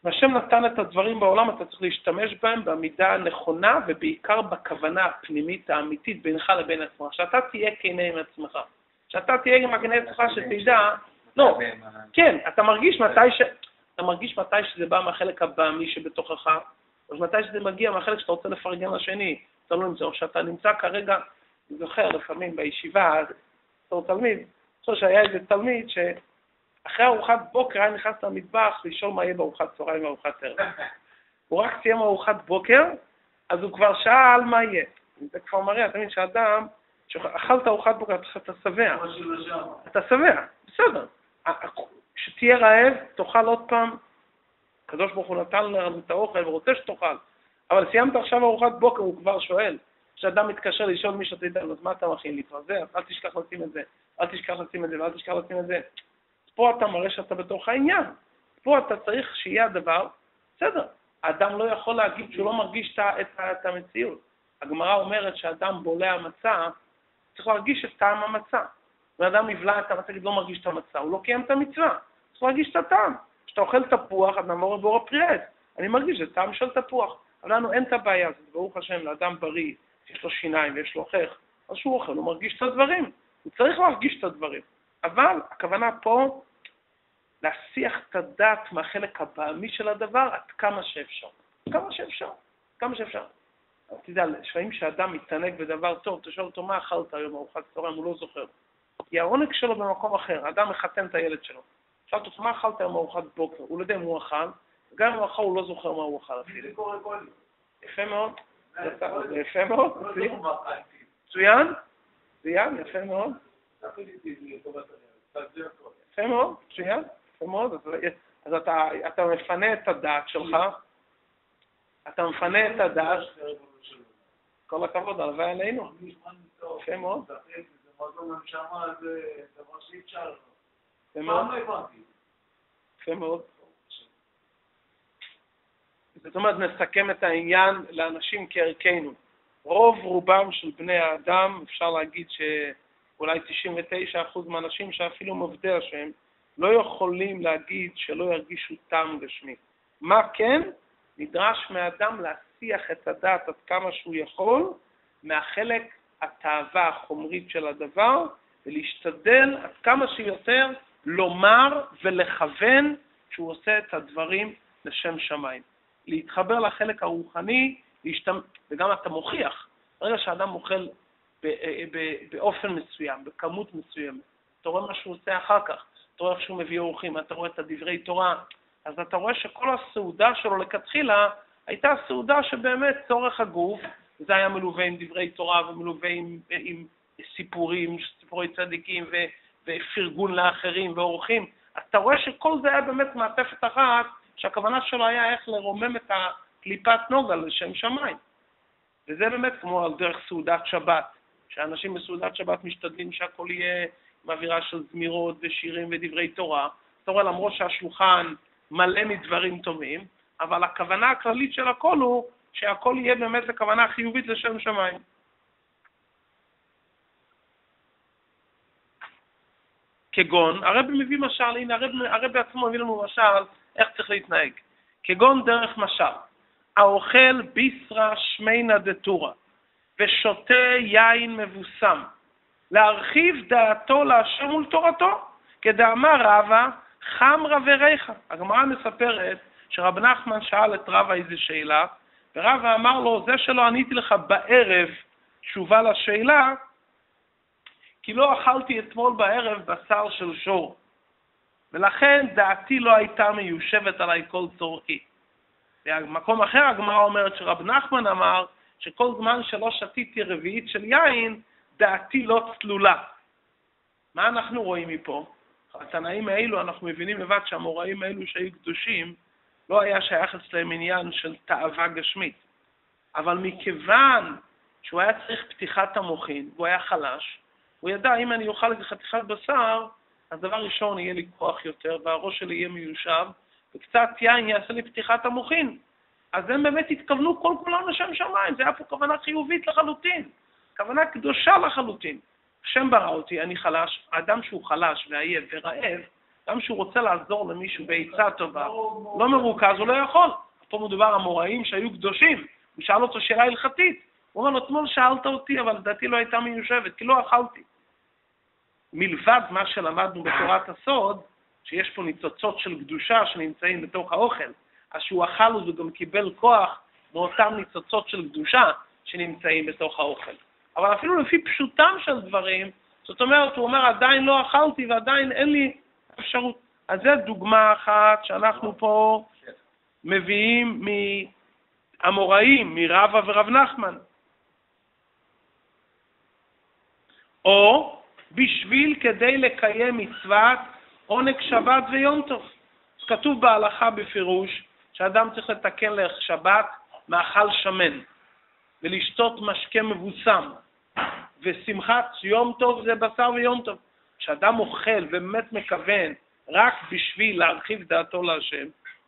השם נתן את הדברים בעולם, אתה צריך להשתמש בהם במידה הנכונה, ובעיקר בכוונה הפנימית האמיתית בינך לבין עצמך. שאתה תהיה כנה עם עצמך. שאתה תהיה עם הגנה עצמך, שתדע... לא, כן, אתה מרגיש מתי ש... אתה מרגיש מתי שזה בא מהחלק הבעמי שבתוכך, אז מתי שזה מגיע מהחלק שאתה רוצה לפרגן לשני, אתה לא נמצא, או שאתה נמצא כרגע, אני זוכר לפעמים בישיבה, בתור תלמיד, אני חושב שהיה איזה תלמיד שאחרי ארוחת בוקר היה נכנס למטבח לשאול מה יהיה בארוחת צהריים וארוחת ערב. הוא רק סיים ארוחת בוקר, אז הוא כבר שאל מה יהיה. זה כבר מראה, אתה מבין שאדם, שאכלת ארוחת בוקר, אתה שבע. אתה שבע, בסדר. כשתהיה רעב, תאכל עוד פעם. הקדוש ברוך הוא נתן לנו את האוכל ורוצה שתאכל. אבל סיימת עכשיו ארוחת בוקר, הוא כבר שואל. כשאדם מתקשר לשאול מי שאתה יודע, אז מה אתה מכין? להתרזר? אל תשכח לשים את זה, אל תשכח לשים את זה ואל תשכח לשים את זה. פה אתה מראה שאתה בתוך העניין. פה אתה צריך שיהיה הדבר, בסדר. האדם לא יכול להגיד שהוא לא מרגיש את המציאות. הגמרא אומרת שאדם בולע מצה, צריך להרגיש את טעם המצה. ואדם יבלע את המצה, לא מרגיש את המצה, הוא לא קיים את המצווה. צריך להרגיש את הטעם. כשאתה אוכל תפוח, אתה נעבור לבור הפרי עץ. אני מרגיש, זה טעם של תפוח. אבל לנו אין את הבעיה הזאת, ברוך השם, לאדם בריא, שיש לו שיניים ויש לו חך, אז כשהוא אוכל, הוא מרגיש את הדברים. הוא צריך להרגיש את הדברים. אבל הכוונה פה, להסיח את הדעת מהחלק הבעמי של הדבר עד כמה שאפשר. כמה שאפשר. כמה שאפשר. אתה יודע, לפעמים כשאדם מתענג בדבר טוב, אתה שואל אותו, מה אכלת היום ארוחת צהריים? הוא לא זוכר. כי העונג שלו במקום אחר, האדם מחתן את הילד שלו. שאלת אותו, מה אכלת היום ארוחת בוקר? הוא לא יודע אם הוא אכל, גם אם הוא אכל, הוא לא זוכר מה הוא אכל אפילו. יפה מאוד. יפה מאוד. מצוין. מצוין, יפה מאוד. יפה מאוד, מצוין. יפה מאוד. אז אתה מפנה את הדעת שלך, אתה מפנה את הדעת, כל הכבוד, הלוואי עלינו. יפה מאוד. יפה מאוד. יפה מאוד. זאת אומרת, נסכם את העניין לאנשים כערכנו. רוב רובם של בני האדם, אפשר להגיד שאולי 99% מהאנשים שאפילו עובדי השם, לא יכולים להגיד שלא ירגישו טעם גשמי. מה כן? נדרש מאדם להסיח את הדעת עד כמה שהוא יכול מהחלק התאווה החומרית של הדבר, ולהשתדל עד כמה שיותר לומר ולכוון שהוא עושה את הדברים לשם שמיים. להתחבר לחלק הרוחני, להשתמ... וגם אתה מוכיח. ברגע שאדם אוכל אה, באופן מסוים, בכמות מסוימת, אתה רואה מה שהוא עושה אחר כך, אתה רואה איך שהוא מביא אורחים, אתה רואה את הדברי תורה, אז אתה רואה שכל הסעודה שלו לכתחילה הייתה סעודה שבאמת צורך הגוף, זה היה מלווה עם דברי תורה ומלווה עם, עם סיפורים, סיפורי צדיקים ו, ופרגון לאחרים ואורחים. אז אתה רואה שכל זה היה באמת מעטפת אחת, שהכוונה שלו היה איך לרומם את הקליפת נוגה לשם שמיים. וזה באמת כמו על דרך סעודת שבת, שאנשים בסעודת שבת משתדלים שהכל יהיה עם אווירה של זמירות ושירים ודברי תורה. אתה רואה, למרות שהשולחן מלא מדברים טובים, אבל הכוונה הכללית של הכל הוא שהכל יהיה באמת לכוונה חיובית לשם שמיים. כגון, הרב מביא משל, הנה הרב, הרב בעצמו מביא לנו משל איך צריך להתנהג. כגון דרך משל, האוכל ביסרא שמינא דתורא ושותה יין מבוסם, להרחיב דעתו להשם ולתורתו, כדאמר רבא, חמרא וריחא. הגמרא מספרת שרב נחמן שאל את רבא איזה שאלה, ורבא אמר לו, זה שלא עניתי לך בערב תשובה לשאלה, כי לא אכלתי אתמול בערב בשר של שור, ולכן דעתי לא הייתה מיושבת עליי כל צורכי. במקום אחר הגמרא אומרת שרב נחמן אמר שכל זמן שלא שתיתי רביעית של יין, דעתי לא צלולה. מה אנחנו רואים מפה? התנאים האלו, אנחנו מבינים לבד שהמוראים האלו שהיו קדושים, לא היה שייך אצלם עניין של תאווה גשמית. אבל מכיוון שהוא היה צריך פתיחת המוחין, והוא היה חלש, הוא ידע, אם אני אוכל איזה חתיכת בשר, אז דבר ראשון יהיה לי כוח יותר, והראש שלי יהיה מיושב, וקצת יין יעשה לי פתיחת המוחין. אז הם באמת התכוונו כל כולם לשם שמיים, זה היה פה כוונה חיובית לחלוטין, כוונה קדושה לחלוטין. השם ברא אותי, אני חלש, האדם שהוא חלש ועייף ורעב, גם כשהוא רוצה לעזור למישהו בעצה טובה, לא מרוכז, הוא לא יכול. פה מדובר המוראים שהיו קדושים, הוא שאל אותו שאלה הלכתית. הוא אומר לו, אתמול שאלת אותי, אבל לדעתי לא הייתה מיושבת, כי לא אכלתי. מלבד מה שלמדנו בתורת הסוד, שיש פה ניצוצות של קדושה שנמצאים בתוך האוכל, אז שהוא אכל הוא גם קיבל כוח מאותם ניצוצות של קדושה שנמצאים בתוך האוכל. אבל אפילו לפי פשוטם של דברים, זאת אומרת, הוא אומר, עדיין לא אכלתי ועדיין אין לי אפשרות. אז זו דוגמה אחת שאנחנו פה מביאים מהמוראים, מרבא ורב נחמן. או בשביל כדי לקיים מצוות עונג שבת ויום טוב. כתוב בהלכה בפירוש שאדם צריך לתקן לשבת מאכל שמן ולשתות משקה מבוסם, ושמחת יום טוב זה בשר ויום טוב. כשאדם אוכל ובאמת מכוון רק בשביל להרחיב דעתו להשם,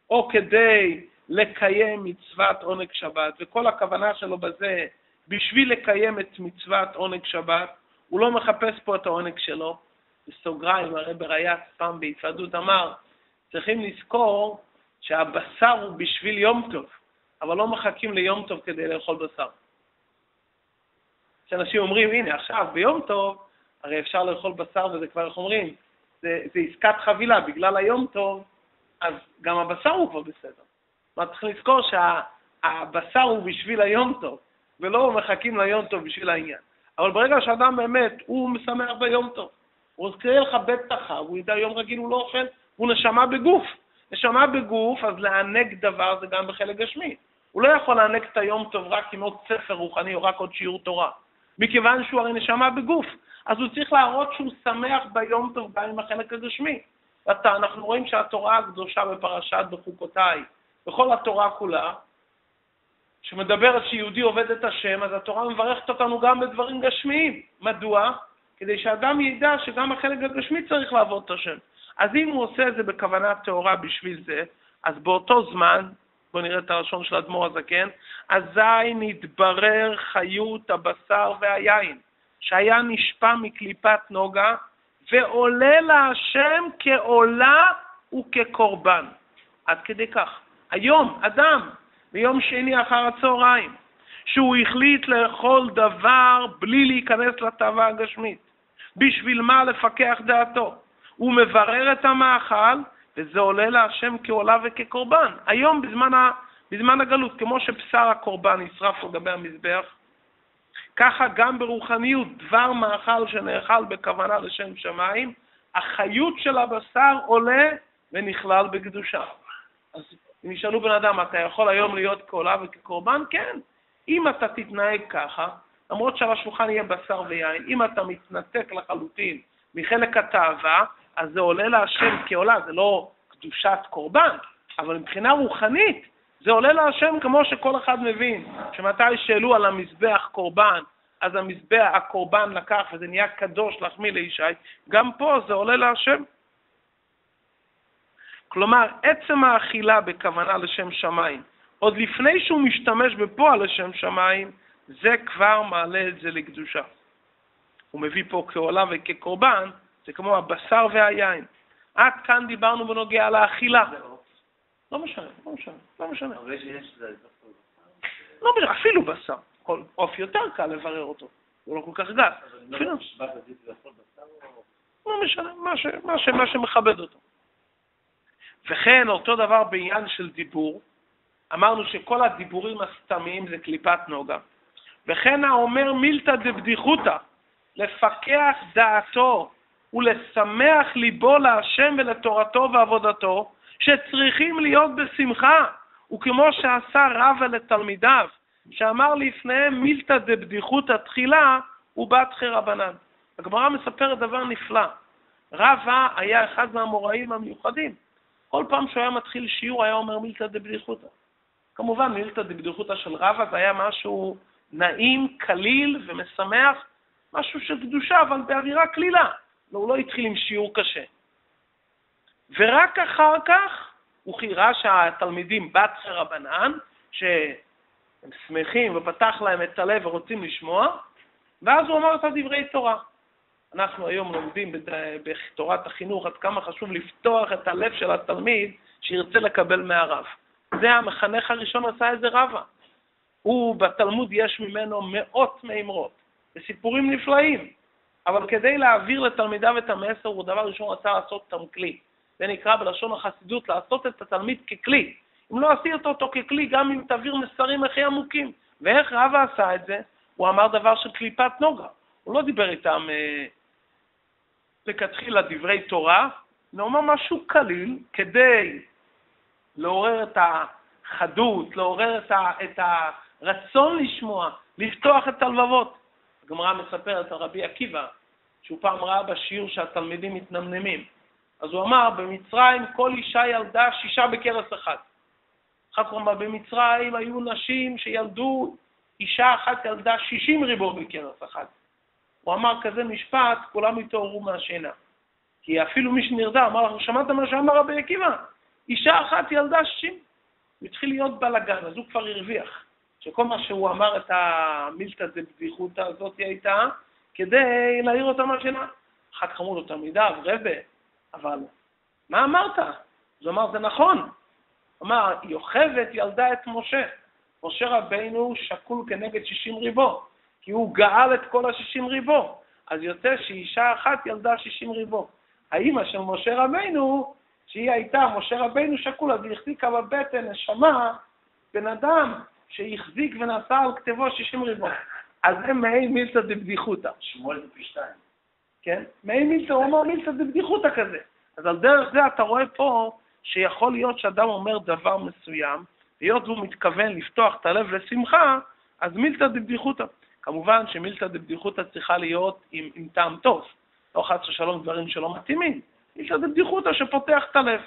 או כדי לקיים מצוות עונג שבת, וכל הכוונה שלו בזה בשביל לקיים את מצוות עונג שבת, הוא לא מחפש פה את העונג שלו. בסוגריים, הרי ברייץ פעם בהתוועדות אמר, צריכים לזכור שהבשר הוא בשביל יום טוב, אבל לא מחכים ליום טוב כדי לאכול בשר. שאנשים אומרים, הנה, עכשיו, ביום טוב, הרי אפשר לאכול בשר וזה כבר, איך אומרים, זה, זה עסקת חבילה, בגלל היום טוב, אז גם הבשר הוא כבר בסדר. כלומר, צריך לזכור שהבשר שה, הוא בשביל היום טוב, ולא מחכים ליום טוב בשביל העניין. אבל ברגע שאדם באמת, הוא משמח ביום טוב, הוא רוצה לכבד את החג, הוא ידע יום רגיל הוא לא אוכל, הוא נשמה בגוף. נשמה בגוף, אז לענג דבר זה גם בחלק גשמי. הוא לא יכול לענג את היום טוב רק עם עוד ספר רוחני או רק עוד שיעור תורה. מכיוון שהוא הרי נשמה בגוף, אז הוא צריך להראות שהוא שמח ביום טוב גם עם החלק הגשמי. ואתה, אנחנו רואים שהתורה הקדושה בפרשת בחוקותיי, בכל התורה כולה, שמדברת שיהודי עובד את השם, אז התורה מברכת אותנו גם בדברים גשמיים. מדוע? כדי שאדם ידע שגם החלק הגשמי צריך לעבוד את השם. אז אם הוא עושה את זה בכוונה טהורה בשביל זה, אז באותו זמן, בואו נראה את הלשון של האדמו"ר הזקן, אזי נתברר חיות הבשר והיין, שהיה נשפע מקליפת נוגה, ועולה להשם כעולה וכקורבן. עד כדי כך. היום, אדם, ביום שני אחר הצהריים, שהוא החליט לאכול דבר בלי להיכנס לתאווה הגשמית. בשביל מה לפקח דעתו? הוא מברר את המאכל וזה עולה להשם כעולה וכקורבן. היום, בזמן, ה, בזמן הגלות, כמו שבשר הקורבן נשרף על גבי המזבח, ככה גם ברוחניות, דבר מאכל שנאכל בכוונה לשם שמיים, החיות של הבשר עולה ונכלל בקדושה. אז אם ישאלו בן אדם, אתה יכול היום להיות כעולה וכקורבן? כן. אם אתה תתנהג ככה, למרות שעל השולחן יהיה בשר ויין, אם אתה מתנתק לחלוטין מחלק התאווה, אז זה עולה להשם כעולה, זה לא קדושת קורבן, אבל מבחינה רוחנית זה עולה להשם כמו שכל אחד מבין, שמתי שהעלו על המזבח קורבן, אז המזבח, הקורבן לקח וזה נהיה קדוש להחמיא לישי, גם פה זה עולה להשם. כלומר, עצם האכילה בכוונה לשם שמיים, עוד לפני שהוא משתמש בפועל לשם שמיים, זה כבר מעלה את זה לקדושה. הוא מביא פה כעולה וכקורבן, זה כמו הבשר והיין. עד כאן דיברנו בנוגע לאכילה. לא משנה, לא משנה, לא משנה. לא משנה, אפילו בשר. כל עוף יותר קל לברר אותו, הוא לא כל כך גס. אפילו... לא משנה, מה, ש, מה, ש, מה שמכבד אותו. וכן, אותו דבר בעניין של דיבור, אמרנו שכל הדיבורים הסתמיים זה קליפת נוגה. וכן האומר מילתא דבדיחותא, לפקח דעתו ולשמח ליבו להשם ולתורתו ועבודתו, שצריכים להיות בשמחה, וכמו שעשה רבא לתלמידיו, שאמר לפניהם מילתא דבדיחותא תחילה ובתחי רבנן. הגמרא מספרת דבר נפלא. רבא היה אחד מהמוראים המיוחדים. כל פעם שהוא היה מתחיל שיעור היה אומר מילתא דבדיחותא. כמובן, מילתא דבדיחותא של רבא זה היה משהו נעים, קליל ומשמח, משהו של קדושה, אבל באווירה קלילה. לא, הוא לא התחיל עם שיעור קשה. ורק אחר כך הוא ראה שהתלמידים בת רבנן, שהם שמחים ופתח להם את הלב ורוצים לשמוע, ואז הוא אמר את הדברי תורה. אנחנו היום לומדים בתורת החינוך עד כמה חשוב לפתוח את הלב של התלמיד שירצה לקבל מהרב. זה המחנך הראשון עשה איזה רבה. הוא, בתלמוד יש ממנו מאות מימרות, וסיפורים נפלאים, אבל כדי להעביר לתלמידיו את המסר, הוא דבר ראשון רצה לעשות אותם כלי. זה נקרא בלשון החסידות לעשות את התלמיד ככלי. אם לא עשית אותו ככלי, גם אם תעביר מסרים הכי עמוקים. ואיך רבא עשה את זה? הוא אמר דבר של קליפת נוגה. הוא לא דיבר איתם אה, לכתחילה דברי תורה, הוא אמר משהו קליל כדי לעורר את החדות, לעורר את, ה, את הרצון לשמוע, לפתוח את הלבבות. הגמרא מספרת על רבי עקיבא, שהוא פעם ראה בשיעור שהתלמידים מתנמנמים. אז הוא אמר, במצרים כל אישה ילדה שישה. אחר כך הוא אמר, במצרים היו נשים שילדו, אישה אחת ילדה שישים ריבו בכרס אחד. הוא אמר כזה משפט, כולם התעוררו מהשינה. כי אפילו מי שנרדם אמר לך, שמעת מה שאמר רבי עקיבא? אישה אחת ילדה שישים. הוא התחיל להיות בלאגן, אז הוא כבר הרוויח. שכל מה שהוא אמר את המילתא דבדיחותא הזאת הייתה כדי להעיר אותה מהשינה. אחר כך אמרו לו תלמידיו, רבה, אבל מה אמרת? אז הוא אמר, זה נכון. הוא אמר, יוכבד ילדה את משה. משה רבינו שקול כנגד שישים ריבו, כי הוא גאל את כל השישים ריבו. אז יוצא שאישה אחת ילדה שישים ריבו. האימא של משה רבינו, שהיא הייתה, משה רבינו שקול, אז היא החזיקה בבטן נשמה, בן אדם שהחזיק ונשא על כתבו שישים ריבו. אז זה מעין מילתא דבדיחותא. שמואל זה פי שתיים. כן? מעין מילתא, הוא אומר מילתא דבדיחותא כזה. אז על דרך זה אתה רואה פה שיכול להיות שאדם אומר דבר מסוים, היות והוא מתכוון לפתוח את הלב לשמחה, אז מילתא דבדיחותא. כמובן שמילתא דבדיחותא צריכה להיות עם, עם טעם טוב, לא חס ושלום דברים שלא מתאימים. מילתא דבדיחותא שפותח את הלב.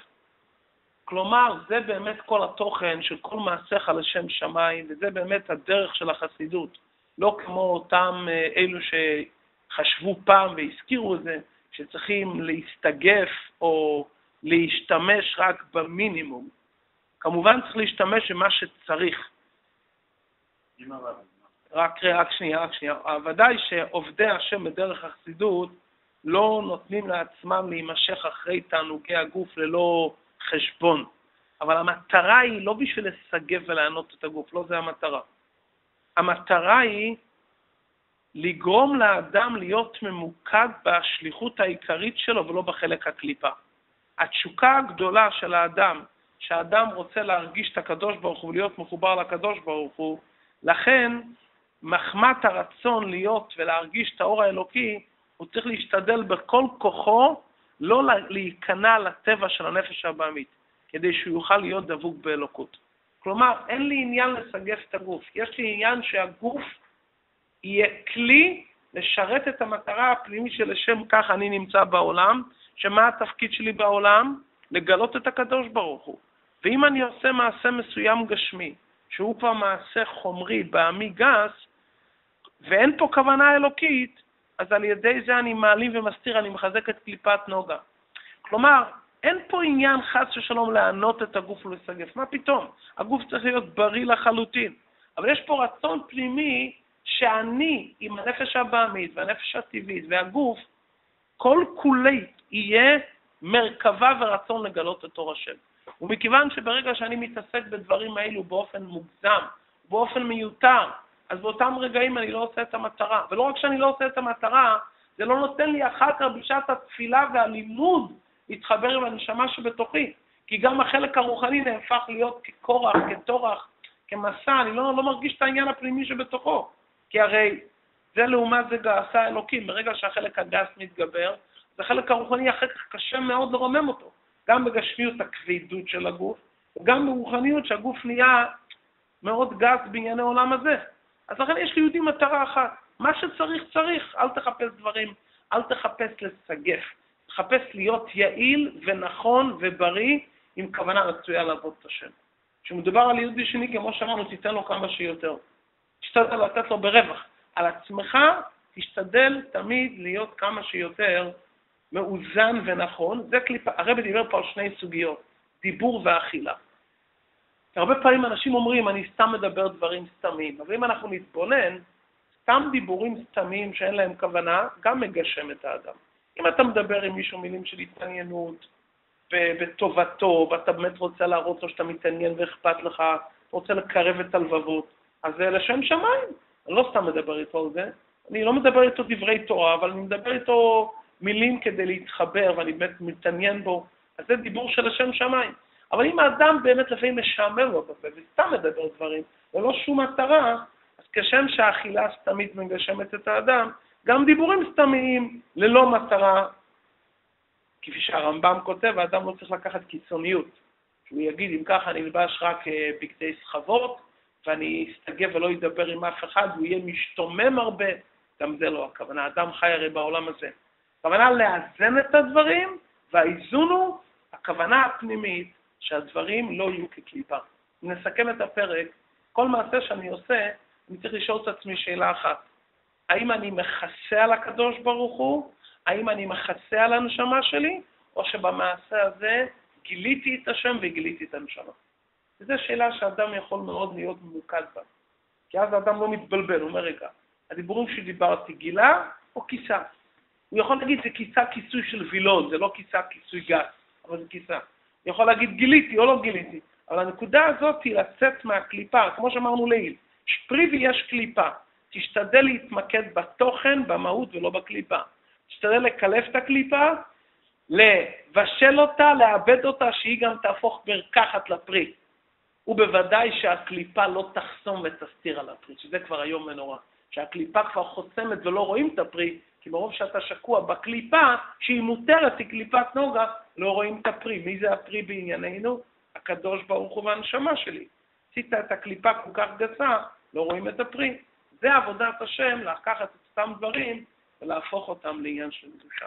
כלומר, זה באמת כל התוכן של כל מעשיך לשם שמיים, וזה באמת הדרך של החסידות. לא כמו אותם אה, אלו שחשבו פעם והזכירו את זה, שצריכים להסתגף או להשתמש רק במינימום. כמובן צריך להשתמש במה שצריך. רק, רק שנייה, רק שנייה. ודאי שעובדי השם בדרך החסידות לא נותנים לעצמם להימשך אחרי תענוגי הגוף ללא חשבון. אבל המטרה היא לא בשביל לסגב ולענות את הגוף, לא זה המטרה. המטרה היא לגרום לאדם להיות ממוקד בשליחות העיקרית שלו ולא בחלק הקליפה. התשוקה הגדולה של האדם, שהאדם רוצה להרגיש את הקדוש ברוך הוא ולהיות מחובר לקדוש ברוך הוא, לכן מחמת הרצון להיות ולהרגיש את האור האלוקי, הוא צריך להשתדל בכל כוחו לא להיכנע לטבע של הנפש הבעמית, כדי שהוא יוכל להיות דבוק באלוקות. כלומר, אין לי עניין לסגף את הגוף, יש לי עניין שהגוף יהיה כלי לשרת את המטרה הפנימית שלשם כך אני נמצא בעולם, שמה התפקיד שלי בעולם? לגלות את הקדוש ברוך הוא. ואם אני עושה מעשה מסוים גשמי, שהוא כבר מעשה חומרי, בעמי גס, ואין פה כוונה אלוקית, אז על ידי זה אני מעלים ומסתיר, אני מחזק את קליפת נוגה. כלומר, אין פה עניין חס ושלום לענות את הגוף ולסגף. מה פתאום? הגוף צריך להיות בריא לחלוטין. אבל יש פה רצון פנימי שאני, עם הנפש הבעמית והנפש הטבעית והגוף, כל כולי יהיה מרכבה ורצון לגלות את אור השם. ומכיוון שברגע שאני מתעסק בדברים האלו באופן מוגזם, באופן מיותר, אז באותם רגעים אני לא עושה את המטרה. ולא רק שאני לא עושה את המטרה, זה לא נותן לי אחר כך בשעת התפילה והלימוד להתחבר עם הנשמה שבתוכי. כי גם החלק הרוחני נהפך להיות כקורח, כטורח, כמסע, אני לא, לא מרגיש את העניין הפנימי שבתוכו. כי הרי זה לעומת זה געשה אלוקים. ברגע שהחלק הגס מתגבר, אז החלק הרוחני אחר כך קשה מאוד לרומם אותו. גם בגשמיות הכבדות של הגוף, וגם ברוחניות שהגוף נהיה מאוד גס בענייני עולם הזה. אז לכן יש ליהודי מטרה אחת, מה שצריך צריך, אל תחפש דברים, אל תחפש לסגף, תחפש להיות יעיל ונכון ובריא עם כוונה רצויה לעבוד את השם. כשמדובר על יהודי שני, כמו שאמרנו, תיתן לו כמה שיותר. תשתדל לתת לו ברווח. על עצמך, תשתדל תמיד להיות כמה שיותר מאוזן ונכון. זה קליפה, הרבי דיבר פה על שני סוגיות, דיבור ואכילה. הרבה פעמים אנשים אומרים, אני סתם מדבר דברים סתמים, אבל אם אנחנו נתבונן, סתם דיבורים סתמים שאין להם כוונה, גם מגשם את האדם. אם אתה מדבר עם מישהו מילים של התעניינות, בטובתו, ואתה באמת רוצה להראות לו שאתה מתעניין ואכפת לך, רוצה לקרב את הלבבות, אז זה לשם שמיים. אני לא סתם מדבר איתו על זה, אני לא מדבר איתו דברי תורה, אבל אני מדבר איתו מילים כדי להתחבר, ואני באמת מתעניין בו, אז זה דיבור של השם שמיים. אבל אם האדם באמת לפעמים משעמם לו בפה וסתם מדבר דברים, ללא שום מטרה, אז כשם שהאכילה סתמית מגשמת את האדם, גם דיבורים סתמיים ללא מטרה, כפי שהרמב"ם כותב, האדם לא צריך לקחת קיצוניות. שהוא יגיד, אם ככה אני אלבש רק אה, בגדי סחבות, ואני אסתגב ולא אדבר עם אף אחד, הוא יהיה משתומם הרבה, גם זה לא הכוונה. אדם חי הרי בעולם הזה. הכוונה לאזן את הדברים, והאיזון הוא הכוונה הפנימית שהדברים לא יהיו כקליפה. נסכם את הפרק, כל מעשה שאני עושה, אני צריך לשאול את עצמי שאלה אחת. האם אני מכסה על הקדוש ברוך הוא? האם אני מכסה על הנשמה שלי? או שבמעשה הזה גיליתי את השם וגיליתי את הנשמה? וזו שאלה שאדם יכול מאוד להיות ממוקד בה. כי אז האדם לא מתבלבל, הוא אומר, רגע, הדיבורים שדיברתי גילה או כיסה? הוא יכול להגיד, זה כיסה כיסוי של וילון, זה לא כיסה כיסוי גס, אבל זה כיסה. יכול להגיד גיליתי או לא גיליתי, אבל הנקודה הזאת היא לצאת מהקליפה, כמו שאמרנו לעיל, שפרי ויש קליפה, תשתדל להתמקד בתוכן, במהות ולא בקליפה. תשתדל לקלף את הקליפה, לבשל אותה, לעבד אותה, שהיא גם תהפוך מרקחת לפרי. ובוודאי שהקליפה לא תחסום ותסתיר על הפרי, שזה כבר היום ונורא. שהקליפה כבר חוסמת ולא רואים את הפרי, כי מרוב שאתה שקוע בקליפה, שהיא מותרת, היא קליפת נוגה, לא רואים את הפרי. מי זה הפרי בענייננו? הקדוש ברוך הוא והנשמה שלי. עשית את הקליפה כל כך גסה, לא רואים את הפרי. זה עבודת השם, לקחת את אותם דברים ולהפוך אותם לעניין של קדושה.